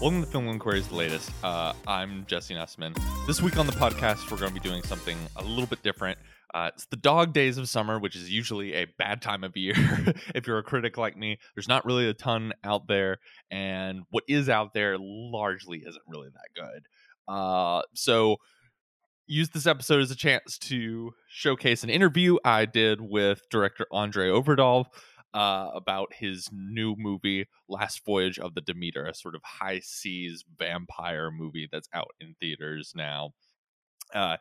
Welcome to Film Inquiry's, the latest. Uh, I'm Jesse Nussman. This week on the podcast, we're going to be doing something a little bit different. Uh, it's the dog days of summer, which is usually a bad time of year. if you're a critic like me, there's not really a ton out there, and what is out there largely isn't really that good. Uh, so, use this episode as a chance to showcase an interview I did with director Andre Øvredal uh, about his new movie, Last Voyage of the Demeter, a sort of high seas vampire movie that's out in theaters now. Uh,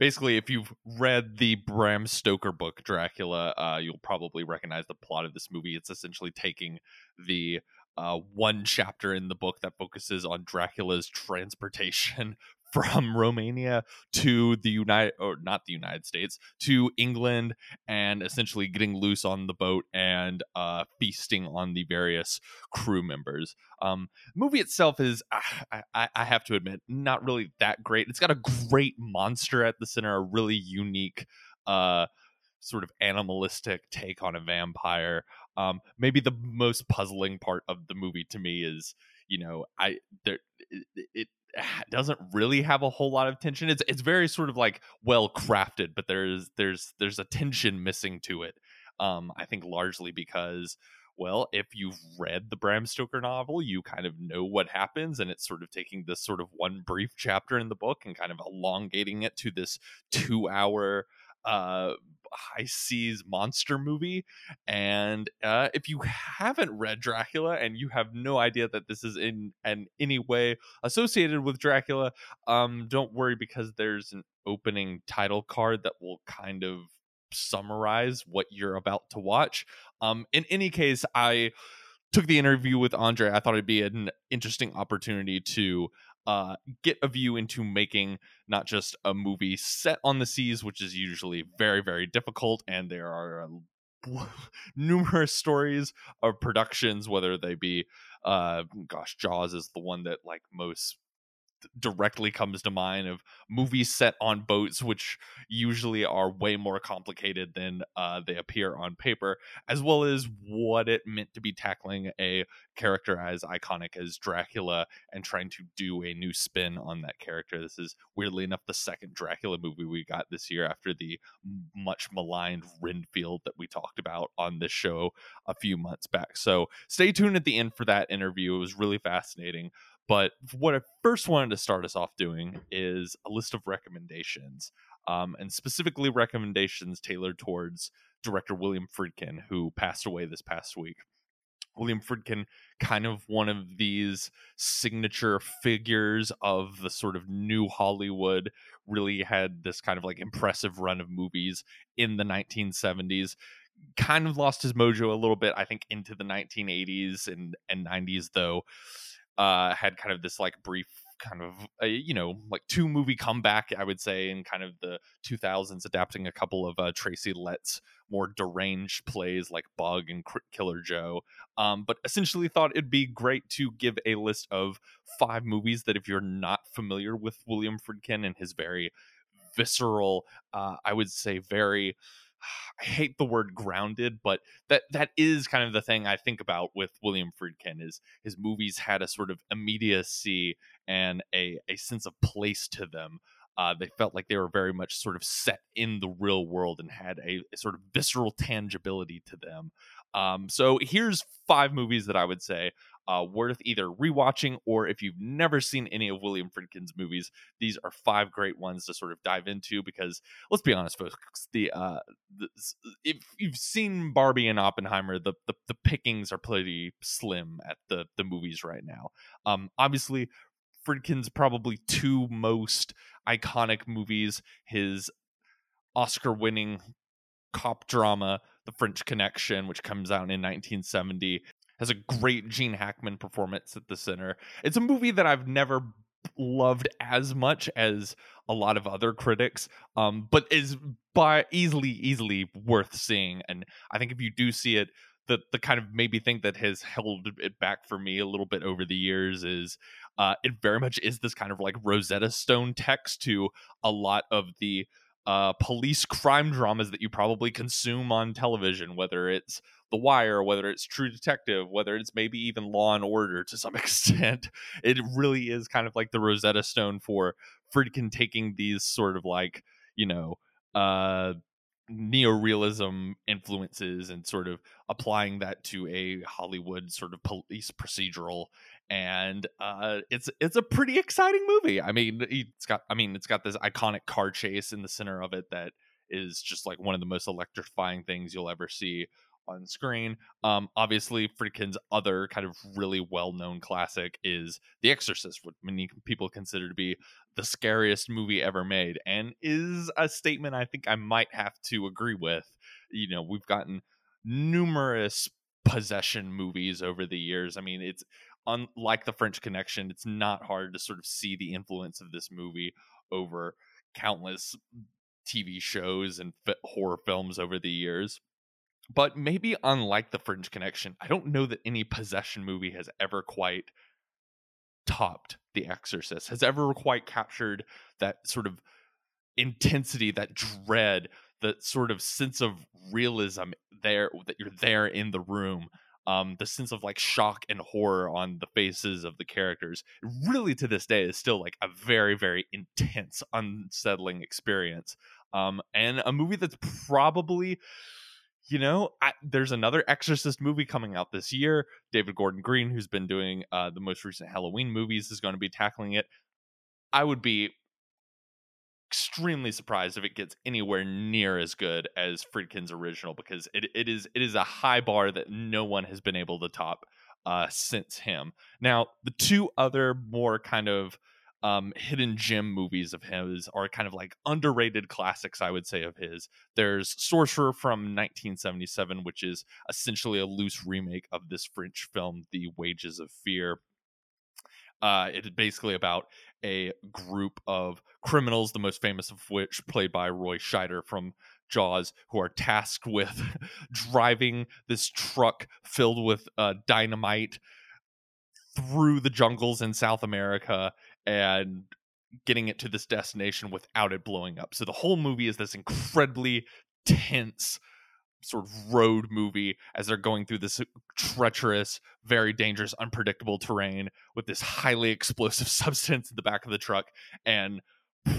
basically, if you've read the Bram Stoker book Dracula, uh, you'll probably recognize the plot of this movie. It's essentially taking the uh, one chapter in the book that focuses on Dracula's transportation from Romania to the United or not the United States to England and essentially getting loose on the boat and uh, feasting on the various crew members. Um, movie itself is, I, I, I have to admit, not really that great. It's got a great monster at the center, a really unique. Uh, sort of animalistic take on a vampire. Um, maybe the most puzzling part of the movie to me is, you know, I there it, it doesn't really have a whole lot of tension. It's it's very sort of like well crafted, but there's there's there's a tension missing to it. Um, I think largely because well, if you've read the Bram Stoker novel, you kind of know what happens, and it's sort of taking this sort of one brief chapter in the book and kind of elongating it to this two hour uh high seas monster movie and uh, if you haven't read dracula and you have no idea that this is in in any way associated with dracula um don't worry because there's an opening title card that will kind of summarize what you're about to watch. Um in any case i took the interview with andre. I thought it'd be an interesting opportunity to uh, get a view into making not just a movie set on the seas, which is usually very, very difficult, and there are numerous stories of productions, whether they be, uh, gosh, Jaws is the one that like most directly comes to mind of movies set on boats, which usually are way more complicated than uh, they appear on paper, as well as what it meant to be tackling a character as iconic as Dracula and trying to do a new spin on that character. This is weirdly enough the second Dracula movie we got this year after the much maligned Renfield that we talked about on this show a few months back. So stay tuned at the end for that interview. It was really fascinating. But what I first wanted to start us off doing is a list of recommendations, um, and specifically recommendations tailored towards director William Friedkin, who passed away this past week. William Friedkin, kind of one of these signature figures of the sort of new Hollywood, really had this kind of like impressive run of movies in the 1970s. Kind of lost his mojo a little bit, I think, into the 1980s and, and 90s, though uh, had kind of this like brief kind of uh, you know like two movie comeback i would say in kind of the 2000s adapting a couple of uh, tracy letts more deranged plays like bug and killer joe. Um, but essentially thought it'd be great to give a list of five movies that if you're not familiar with william friedkin and his very visceral uh, i would say very I hate the word grounded, but that that is kind of the thing I think about with William Friedkin is his movies had a sort of immediacy and a, a sense of place to them. Uh, they felt like they were very much sort of set in the real world and had a, a sort of visceral tangibility to them. Um, so here's five movies that I would say uh, worth either rewatching or if you've never seen any of William Friedkin's movies, these are five great ones to sort of dive into because let's be honest, folks, the, uh, the if you've seen Barbie and Oppenheimer, the, the, the pickings are pretty slim at the the movies right now. Um, obviously, Friedkin's probably two most iconic movies, his Oscar-winning cop drama the French Connection, which comes out in 1970, has a great Gene Hackman performance at the center. It's a movie that I've never loved as much as a lot of other critics um but is by easily easily worth seeing and i think if you do see it the the kind of maybe thing that has held it back for me a little bit over the years is uh it very much is this kind of like rosetta stone text to a lot of the uh, police crime dramas that you probably consume on television, whether it's The Wire, whether it's True Detective, whether it's maybe even Law and Order to some extent. It really is kind of like the Rosetta Stone for freaking taking these sort of like, you know, uh neorealism influences and sort of applying that to a Hollywood sort of police procedural and uh it's it's a pretty exciting movie. I mean, it's got I mean, it's got this iconic car chase in the center of it that is just like one of the most electrifying things you'll ever see on screen. Um, obviously, Friedkin's other kind of really well known classic is The Exorcist, what many people consider to be the scariest movie ever made, and is a statement I think I might have to agree with. You know, we've gotten numerous possession movies over the years. I mean, it's unlike The French Connection, it's not hard to sort of see the influence of this movie over countless TV shows and horror films over the years. But maybe unlike The French Connection, I don't know that any possession movie has ever quite topped The Exorcist, has ever quite captured that sort of intensity, that dread, that sort of sense of realism there that you're there in the room. Um, the sense of like shock and horror on the faces of the characters really to this day is still like a very very intense unsettling experience um, and a movie that's probably you know, I, there's another Exorcist movie coming out this year. David Gordon Green, who's been doing uh, the most recent Halloween movies, is going to be tackling it. I would be extremely surprised if it gets anywhere near as good as Friedkin's original because it, it is it is a high bar that no one has been able to top uh, since him. Now, the two other more kind of um, hidden gem movies of his are kind of like underrated classics, I would say, of his. There's Sorcerer from 1977, which is essentially a loose remake of this French film, The Wages of Fear. Uh, it is basically about a group of criminals, the most famous of which played by Roy Scheider from Jaws, who are tasked with driving this truck filled with uh, dynamite through the jungles in South America and getting it to this destination without it blowing up. So the whole movie is this incredibly tense sort of road movie as they're going through this treacherous, very dangerous, unpredictable terrain with this highly explosive substance in the back of the truck and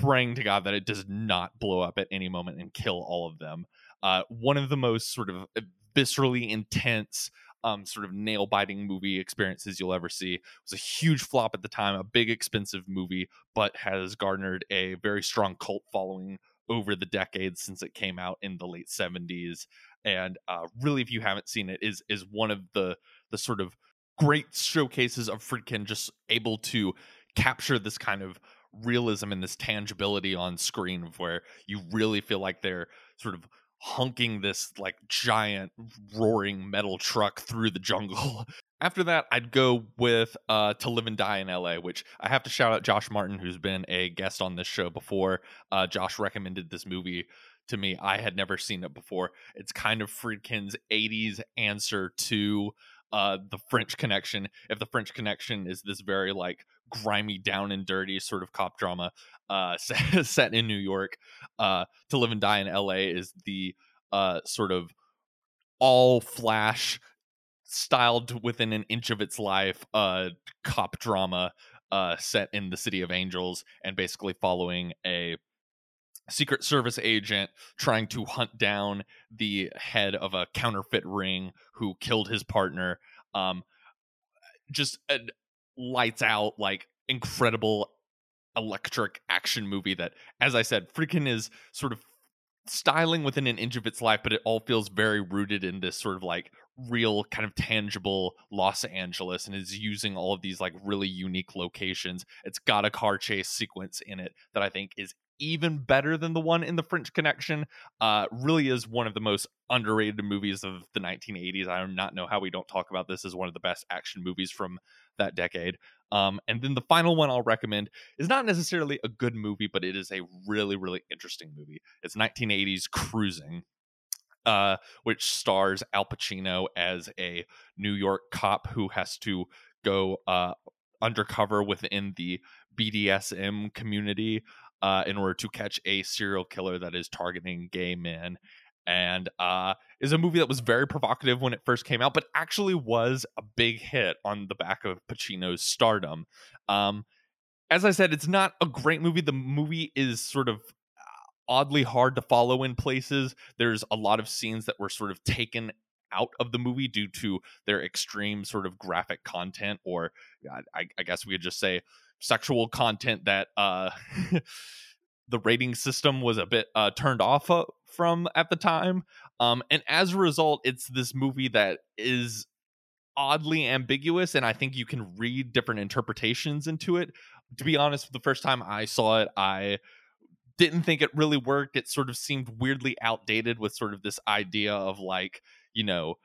praying to God that it does not blow up at any moment and kill all of them. Uh, one of the most sort of viscerally intense um, sort of nail biting movie experiences you'll ever see. It was a huge flop at the time, a big expensive movie, but has garnered a very strong cult following over the decades since it came out in the late 70s. And uh, really, if you haven't seen it, is is one of the the sort of great showcases of Friedkin just able to capture this kind of realism and this tangibility on screen where you really feel like they're sort of hunking this like giant roaring metal truck through the jungle. After that, I'd go with uh, To Live and Die in LA, which I have to shout out Josh Martin, who's been a guest on this show before. Uh, Josh recommended this movie to me. I had never seen it before. It's kind of Friedkin's 80s answer to uh, the French Connection. If the French Connection is this very like grimy, down and dirty sort of cop drama uh, set, in New York, uh, To Live and Die in L.A. is the uh, sort of all flash styled within an inch of its life uh, cop drama uh, set in the city of angels and basically following a secret service agent trying to hunt down the head of a counterfeit ring who killed his partner um just a lights out like incredible electric action movie that as i said freaking is sort of styling within an inch of its life but it all feels very rooted in this sort of like real kind of tangible Los Angeles and is using all of these like really unique locations. It's got a car chase sequence in it that I think is even better than the one in the French Connection. Uh, really is one of the most underrated movies of the 1980s. I do not know how we don't talk about this as one of the best action movies from that decade. Um, and then the final one I'll recommend is not necessarily a good movie, but it is a really, really interesting movie. It's 1980s Cruising. Uh, which stars Al Pacino as a New York cop who has to go uh, undercover within the BDSM community uh, in order to catch a serial killer that is targeting gay men. and uh, is a movie that was very provocative when it first came out, but actually was a big hit on the back of Pacino's stardom. Um, as I said, it's not a great movie. The movie is sort of oddly hard to follow in places. There's a lot of scenes that were sort of taken out of the movie due to their extreme sort of graphic content, or I, I guess we could just say sexual content that uh, the rating system was a bit uh, turned off from at the time. Um, and as a result, it's this movie that is oddly ambiguous, and I think you can read different interpretations into it. To be honest, the first time I saw it, I didn't think it really worked. It sort of seemed weirdly outdated with sort of this idea of like, you know,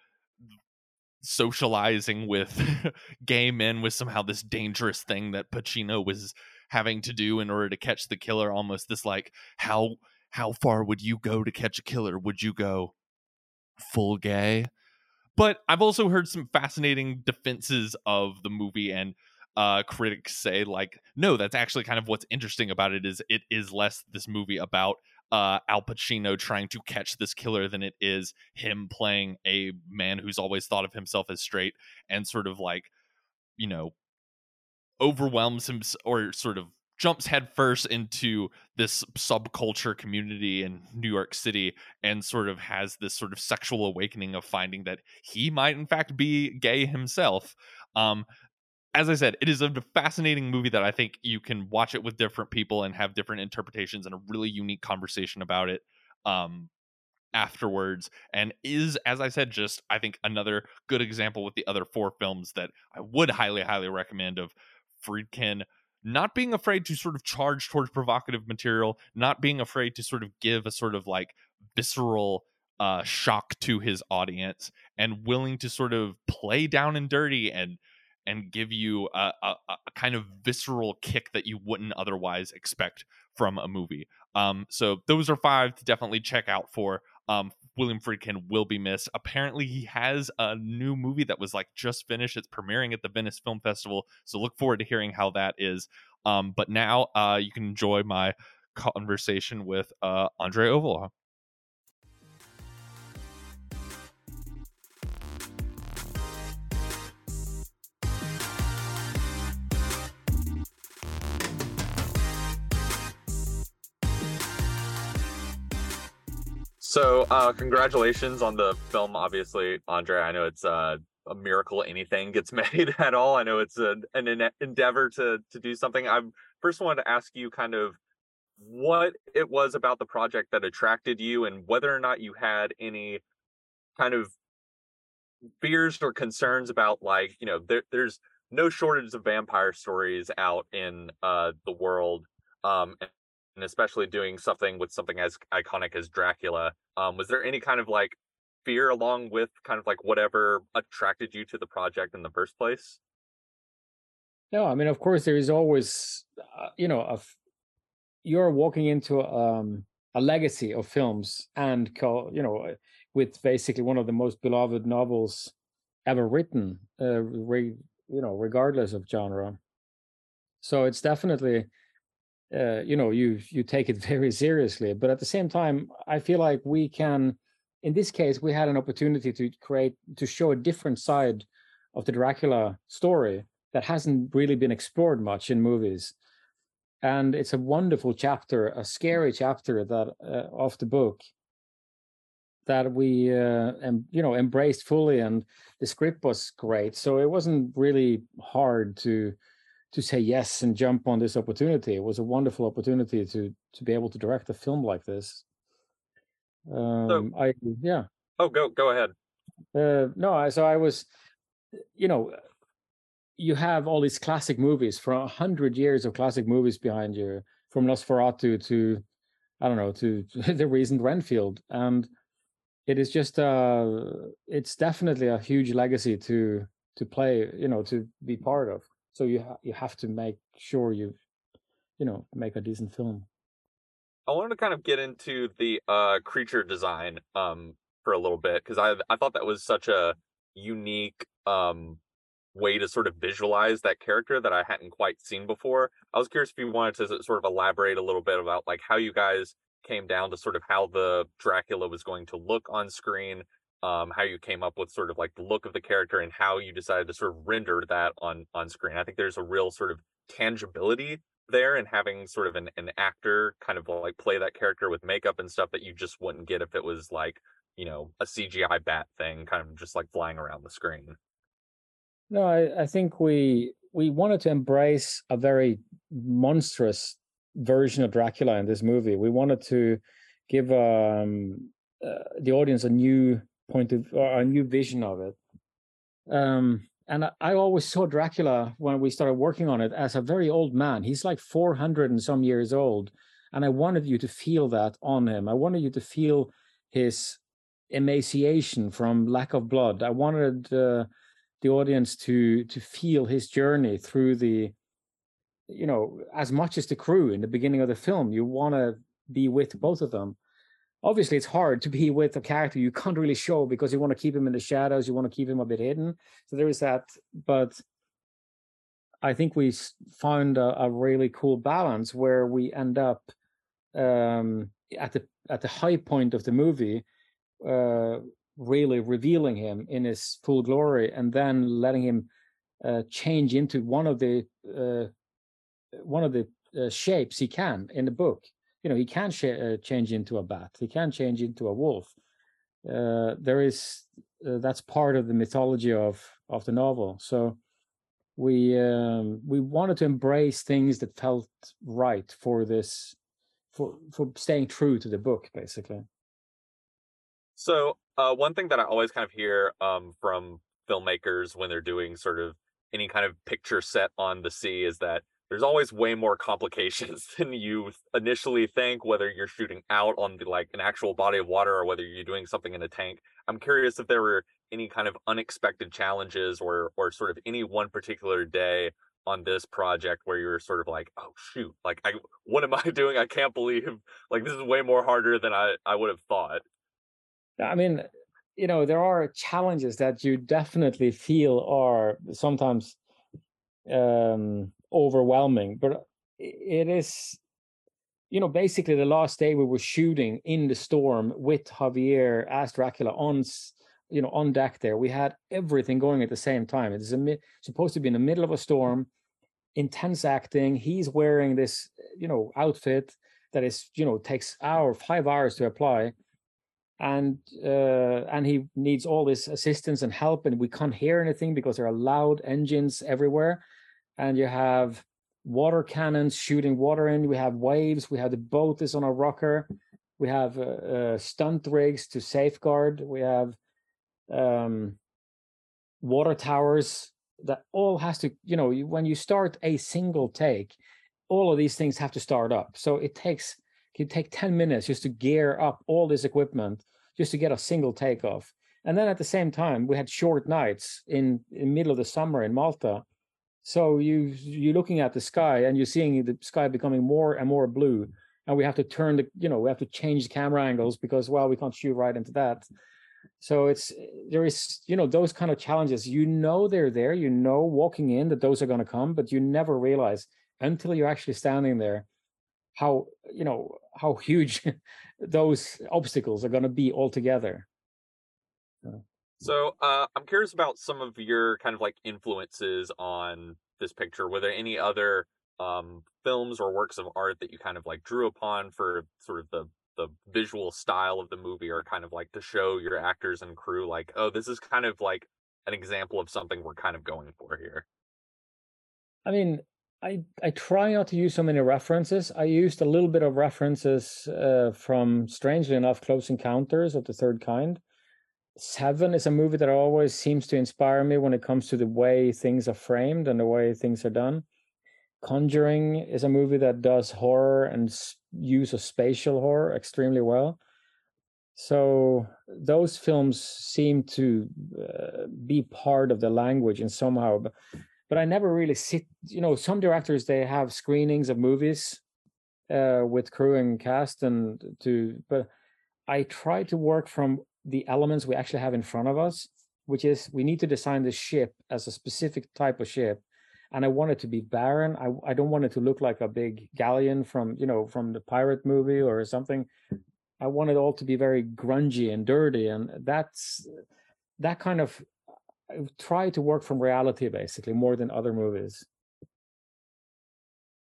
socializing with gay men was somehow this dangerous thing that Pacino was having to do in order to catch the killer almost this like how how far would you go to catch a killer would you go full gay but i've also heard some fascinating defenses of the movie and uh critics say like no that's actually kind of what's interesting about it is it is less this movie about uh al pacino trying to catch this killer than it is him playing a man who's always thought of himself as straight and sort of like you know overwhelms him or sort of jumps headfirst into this subculture community in New York City and sort of has this sort of sexual awakening of finding that he might in fact be gay himself. Um, as I said, it is a fascinating movie that I think you can watch it with different people and have different interpretations and a really unique conversation about it. Um, afterwards and is as i said just i think another good example with the other four films that i would highly highly recommend of Friedkin not being afraid to sort of charge towards provocative material, not being afraid to sort of give a sort of like visceral uh, shock to his audience, and willing to sort of play down and dirty and and give you a, a, a kind of visceral kick that you wouldn't otherwise expect from a movie. Um, so those are five to definitely check out for. Um, William Friedkin will be missed. Apparently, he has a new movie that was like just finished. It's premiering at the Venice Film Festival, so look forward to hearing how that is. Um, but now uh, you can enjoy my conversation with uh, Andre Øvredal. So, uh, congratulations on the film. Obviously, Andre, I know it's uh, a miracle anything gets made at all. I know it's a, an endeavor to to do something. I first wanted to ask you kind of what it was about the project that attracted you, and whether or not you had any kind of fears or concerns about like you know there, there's no shortage of vampire stories out in uh, the world um, and especially doing something with something as iconic as Dracula. Um, was there any kind of like fear along with kind of like whatever attracted you to the project in the first place? No, I mean, of course, there is always, uh, you know, a, you're walking into um, a legacy of films and, you know, with basically one of the most beloved novels ever written, uh, re- you know, regardless of genre. So it's definitely uh, you know you you take it very seriously but at the same time i feel like we can in this case we had an opportunity to create to show a different side of the dracula story that hasn't really been explored much in movies. And it's a wonderful chapter a scary chapter that uh, of the book that we uh, and you know embraced fully and the script was great. So it wasn't really hard to to say yes and jump on this opportunity. It was a wonderful opportunity to to be able to direct a film like this. Um, so, I yeah. Oh, go go ahead. Uh, no, I, so I was, you know, you have all these classic movies from a hundred years of classic movies behind you, from Nosferatu to, I don't know, to, to the recent Renfield, and it is just uh, it's definitely a huge legacy to to play, you know, to be part of so you ha- you have to make sure you you know make a decent film. I wanted to kind of get into the uh creature design um for a little bit because i i thought that was such a unique um way to sort of visualize that character that i hadn't quite seen before. I was curious if you wanted to sort of elaborate a little bit about like how you guys came down to sort of how the Dracula was going to look on screen, um, how you came up with sort of like the look of the character and how you decided to sort of render that on on screen. I think there's a real sort of tangibility there and having sort of an, an actor kind of like play that character with makeup and stuff that you just wouldn't get if it was like, you know, a CGI bat thing kind of just like flying around the screen. No, I, I think we we wanted to embrace a very monstrous version of Dracula in this movie. We wanted to give um, uh, the audience a new point of or a new vision of it. Um, and I, I, always saw Dracula when we started working on it as a very old man. He's like 400 and some years old. And I wanted you to feel that on him. I wanted you to feel his emaciation from lack of blood. I wanted uh, the audience to to feel his journey through the you know as much as the crew in the beginning of the film you want to be with both of them obviously it's hard to be with a character you can't really show because you want to keep him in the shadows you want to keep him a bit hidden. So there is that but i think we found a, a really cool balance where we end up um, at the at the high point of the movie uh, really revealing him in his full glory and then letting him uh, change into one of the uh, one of the uh, shapes he can in the book you know he can sh- uh, change into a bat he can change into a wolf. Uh, there is uh, that's part of the mythology of of the novel. So we um, we wanted to embrace things that felt right for this for for staying true to the book basically. So uh, one thing that I always kind of hear um, from filmmakers when they're doing sort of any kind of picture set on the sea is that there's always way more complications than you initially think whether you're shooting out on the like an actual body of water or whether you're doing something in a tank. I'm curious if there were any kind of unexpected challenges or or sort of any one particular day on this project where you're sort of like oh shoot like i what am i doing? I can't believe like this is way more harder than i i would have thought. I mean, you know, there are challenges that you definitely feel are sometimes um, overwhelming, but it is, you know, basically the last day we were shooting in the storm with Javier as Dracula on, you know, on deck there. We had everything going at the same time. It's supposed to be in the middle of a storm, intense acting. He's wearing this, you know, outfit that is, you know, takes hour, five hours to apply and uh, and he needs all this assistance and help and we can't hear anything because there are loud engines everywhere and you have water cannons shooting water in. We have waves. We have the boat is on a rocker. We have uh, uh, stunt rigs to safeguard. We have um, water towers that all has to you know when you start a single take all of these things have to start up. So it takes it take 10 minutes just to gear up all this equipment just to get a single takeoff. And then at the same time, we had short nights in in middle of the summer in Malta. So you you're looking at the sky and you're seeing the sky becoming more and more blue. And we have to turn the, you know, we have to change the camera angles because well, we can't shoot right into that. So it's there is, you know, those kind of challenges. You know they're there, you know walking in that those are gonna come, but you never realize until you're actually standing there how you know how huge those obstacles are going to be altogether. So, so uh, I'm curious about some of your kind of like influences on this picture. Were there any other um, films or works of art that you kind of like drew upon for sort of the the visual style of the movie, or kind of like to show your actors and crew like, oh, this is kind of like an example of something we're kind of going for here? I mean, I I try not to use so many references. I used a little bit of references uh, from, strangely enough, Close Encounters of the Third Kind. Seven is a movie that always seems to inspire me when it comes to the way things are framed and the way things are done. Conjuring is a movie that does horror and use of spatial horror extremely well. So those films seem to uh, be part of the language and somehow but I never really sit. You know, some directors they have screenings of movies uh, with crew and cast, and to. But I try to work from the elements we actually have in front of us, which is we need to design the ship as a specific type of ship, and I want it to be barren. I I don't want it to look like a big galleon from you know from the pirate movie or something. I want it all to be very grungy and dirty, and that's that kind of I try to work from reality basically more than other movies.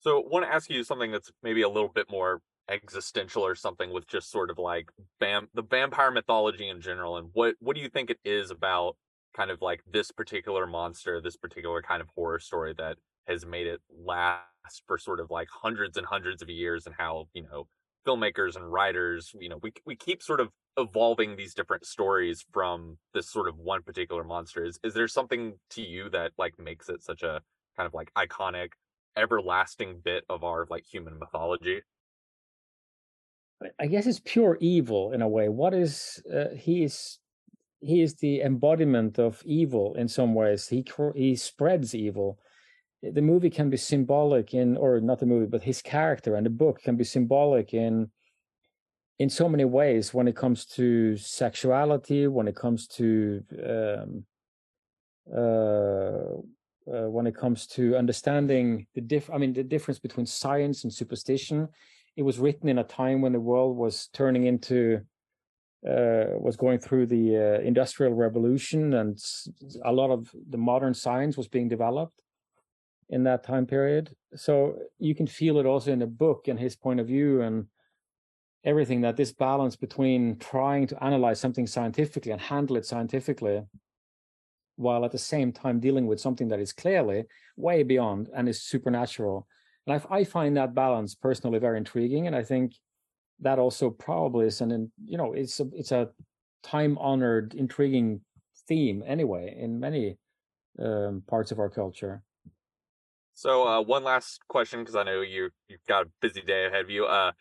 So, I want to ask you something that's maybe a little bit more existential or something with just sort of like bam the vampire mythology in general and what what do you think it is about kind of like this particular monster this particular kind of horror story that has made it last for sort of like hundreds and hundreds of years and how you know filmmakers and writers you know we we keep sort of evolving these different stories from this sort of one particular monster? Is is there something to you that like makes it such a kind of like iconic everlasting bit of our like human mythology I guess it's pure evil in a way. What is uh, he is he is the embodiment of evil in some ways. He he spreads evil. The movie can be symbolic in, or not the movie, but his character and the book can be symbolic in in so many ways when it comes to sexuality, when it comes to um, uh, uh, when it comes to understanding the diff. I mean, the difference between science and superstition it was written in a time when the world was turning into uh, was going through the uh, industrial revolution and a lot of the modern science was being developed in that time period. So you can feel it also in the book and his point of view and everything that this balance between trying to analyze something scientifically and handle it scientifically while at the same time dealing with something that is clearly way beyond and is supernatural and I, I find that balance personally very intriguing, and I think that also probably is an you know it's a it's a time honored, intriguing theme anyway in many um, parts of our culture. So uh, one last question, because I know you you've got a busy day ahead of you. Uh,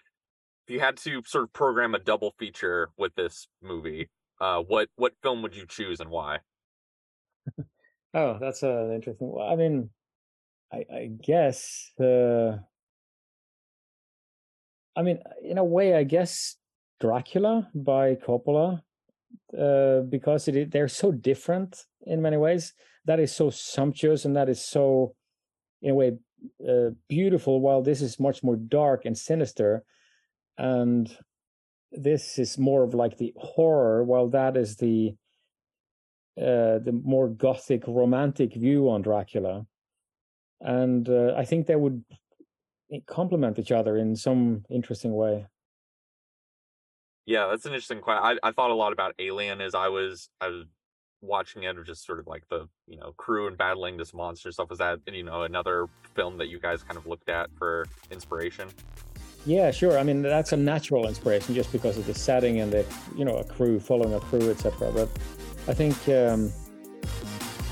if you had to sort of program a double feature with this movie, uh, what what film would you choose and why? oh, that's an interesting. Well, I mean, I, I guess uh, I mean, in a way, I guess Dracula by Coppola, uh, because it, they're so different in many ways. That is so sumptuous and that is so, in a way, uh, beautiful. While this is much more dark and sinister, and this is more of like the horror, while that is the uh, the more gothic, romantic view on Dracula and uh, I think they would complement each other in some interesting way. Yeah, that's an interesting question. I, I thought a lot about Alien as I was I was watching it, or just sort of like the you know crew and battling this monster stuff. Was that you know another film that you guys kind of looked at for inspiration? Yeah, sure. I mean that's a natural inspiration just because of the setting and the you know a crew following a crew, etc. But I think um,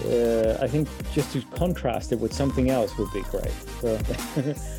uh, I think just to contrast it with something else would be great. So